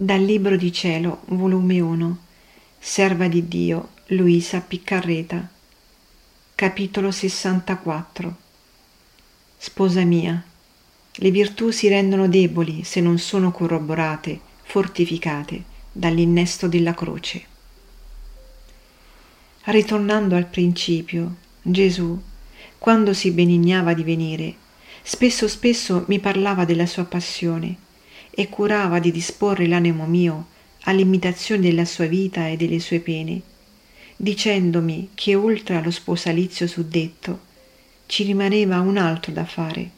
Dal Libro di Cielo, volume 1, Serva di Dio, Luisa Piccarreta, capitolo 64. Sposa mia, le virtù si rendono deboli se non sono corroborate, fortificate dall'innesto della croce. Ritornando al principio, Gesù, quando si benignava di venire, spesso spesso mi parlava della sua passione e curava di disporre l'animo mio all'imitazione della sua vita e delle sue pene, dicendomi che oltre allo sposalizio suddetto ci rimaneva un altro da fare,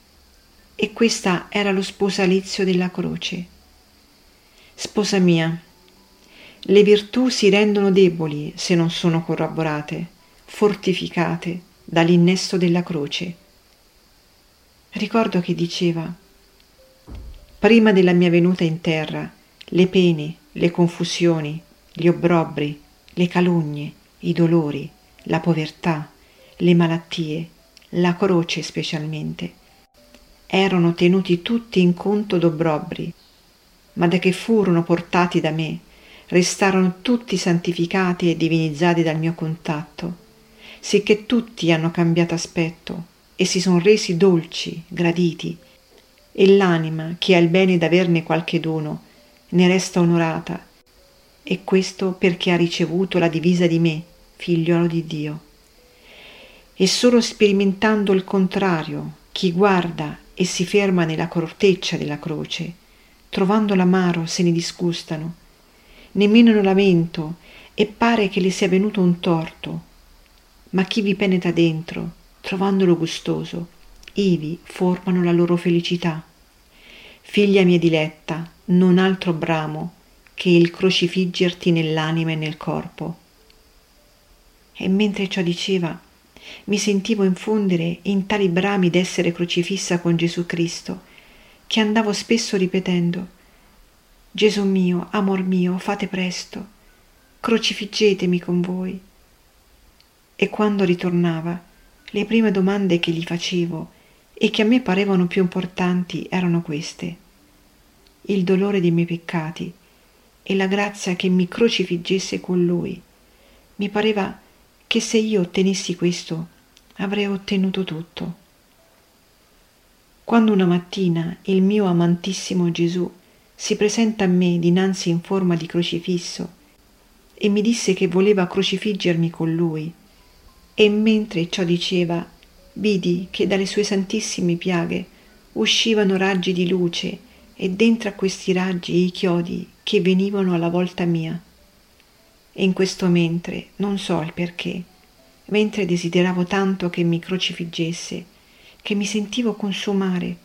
e questa era lo sposalizio della croce. Sposa mia, le virtù si rendono deboli se non sono corroborate, fortificate dall'innesto della croce. Ricordo che diceva prima della mia venuta in terra, le pene, le confusioni, gli obbrobri, le calunnie, i dolori, la povertà, le malattie, la croce specialmente, erano tenuti tutti in conto d'obbrobri, ma da che furono portati da me, restarono tutti santificati e divinizzati dal mio contatto, sicché tutti hanno cambiato aspetto e si sono resi dolci, graditi, e l'anima che ha il bene d'averne qualche dono ne resta onorata, e questo perché ha ricevuto la divisa di me, figliolo di Dio. E solo sperimentando il contrario, chi guarda e si ferma nella corteccia della croce, trovando l'amaro se ne disgustano, nemmeno non lamento e pare che le sia venuto un torto, ma chi vi penetra dentro, trovandolo gustoso, ivi formano la loro felicità. Figlia mia diletta, non altro bramo che il crocifiggerti nell'anima e nel corpo. E mentre ciò diceva, mi sentivo infondere in tali brami d'essere crocifissa con Gesù Cristo, che andavo spesso ripetendo, Gesù mio, amor mio, fate presto, crocifiggetemi con voi. E quando ritornava, le prime domande che gli facevo e che a me parevano più importanti erano queste. Il dolore dei miei peccati e la grazia che mi crocifiggesse con lui. Mi pareva che se io ottenessi questo avrei ottenuto tutto. Quando una mattina il mio amantissimo Gesù si presenta a me dinanzi in forma di crocifisso e mi disse che voleva crocifiggermi con lui, e mentre ciò diceva vidi che dalle sue santissime piaghe uscivano raggi di luce e dentro a questi raggi i chiodi che venivano alla volta mia. E in questo mentre, non so il perché, mentre desideravo tanto che mi crocifiggesse, che mi sentivo consumare,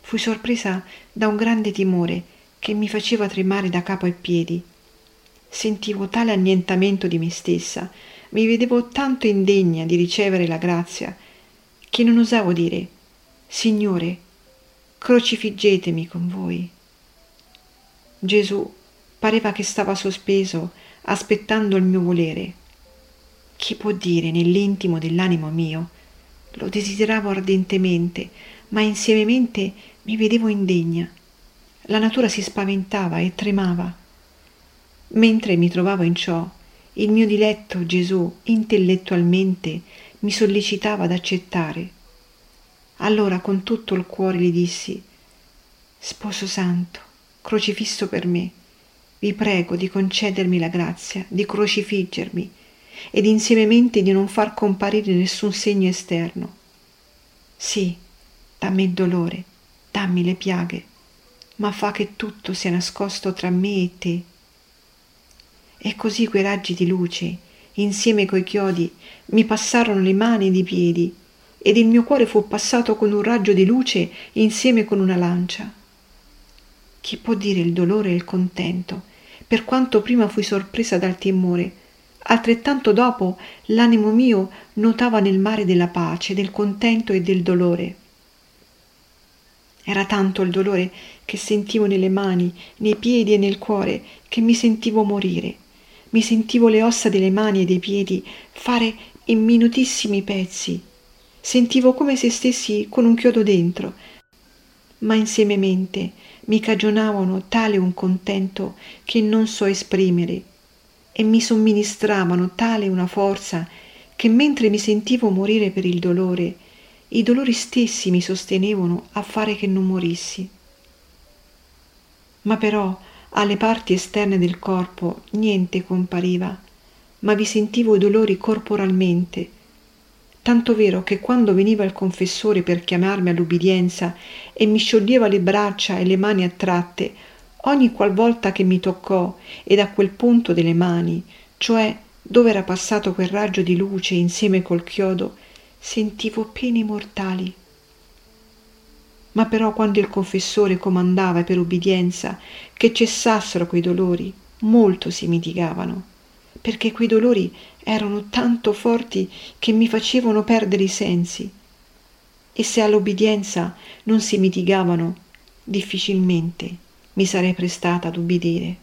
fui sorpresa da un grande timore che mi faceva tremare da capo ai piedi. Sentivo tale annientamento di me stessa, mi vedevo tanto indegna di ricevere la grazia che non osavo dire Signore, crocifiggetemi con voi. Gesù pareva che stava sospeso aspettando il mio volere. Chi può dire nell'intimo dell'animo mio? Lo desideravo ardentemente, ma insiememente mi vedevo indegna. La natura si spaventava e tremava. Mentre mi trovavo in ciò, il mio diletto Gesù intellettualmente mi sollecitava ad accettare. Allora con tutto il cuore gli dissi, Sposo Santo, crocifisso per me, vi prego di concedermi la grazia di crocifiggermi ed insiememente di non far comparire nessun segno esterno. Sì, dammi il dolore, dammi le piaghe, ma fa che tutto sia nascosto tra me e te. E così quei raggi di luce insieme coi chiodi, mi passarono le mani ed i piedi, ed il mio cuore fu passato con un raggio di luce insieme con una lancia. Chi può dire il dolore e il contento, per quanto prima fui sorpresa dal timore, altrettanto dopo l'animo mio nuotava nel mare della pace, del contento e del dolore. Era tanto il dolore che sentivo nelle mani, nei piedi e nel cuore, che mi sentivo morire mi sentivo le ossa delle mani e dei piedi fare in minutissimi pezzi. Sentivo come se stessi con un chiodo dentro. ma insiememente mi cagionavano tale un contento che non so esprimere e mi somministravano tale una forza che mentre mi sentivo morire per il dolore, i dolori stessi mi sostenevano a fare che non morissi. Ma però alle parti esterne del corpo niente compariva, ma vi sentivo i dolori corporalmente, tanto vero che quando veniva il confessore per chiamarmi all'ubbidienza e mi scioglieva le braccia e le mani attratte, ogni qualvolta che mi toccò e da quel punto delle mani, cioè dove era passato quel raggio di luce insieme col chiodo, sentivo pene mortali. Ma però quando il confessore comandava per ubbidienza che cessassero quei dolori, molto si mitigavano, perché quei dolori erano tanto forti che mi facevano perdere i sensi. E se all'obbedienza non si mitigavano, difficilmente mi sarei prestata ad ubbidire.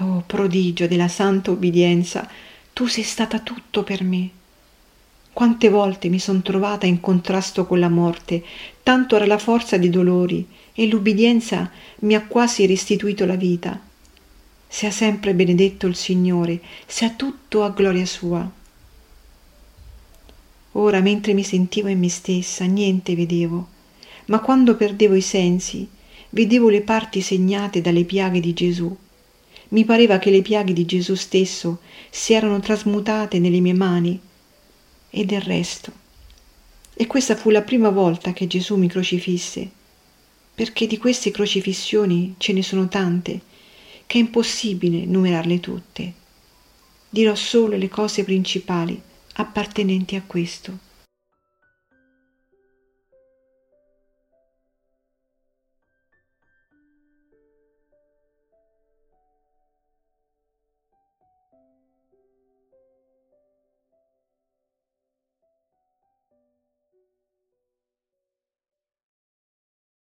Oh prodigio della santa obbedienza, tu sei stata tutto per me. Quante volte mi son trovata in contrasto con la morte, tanto era la forza dei dolori, e l'ubbidienza mi ha quasi restituito la vita sia sempre benedetto il Signore, sia tutto a gloria sua. Ora, mentre mi sentivo in me stessa, niente vedevo, ma quando perdevo i sensi, vedevo le parti segnate dalle piaghe di Gesù. Mi pareva che le piaghe di Gesù stesso si erano trasmutate nelle mie mani e del resto. E questa fu la prima volta che Gesù mi crocifisse, perché di queste crocifissioni ce ne sono tante che è impossibile numerarle tutte. Dirò solo le cose principali appartenenti a questo.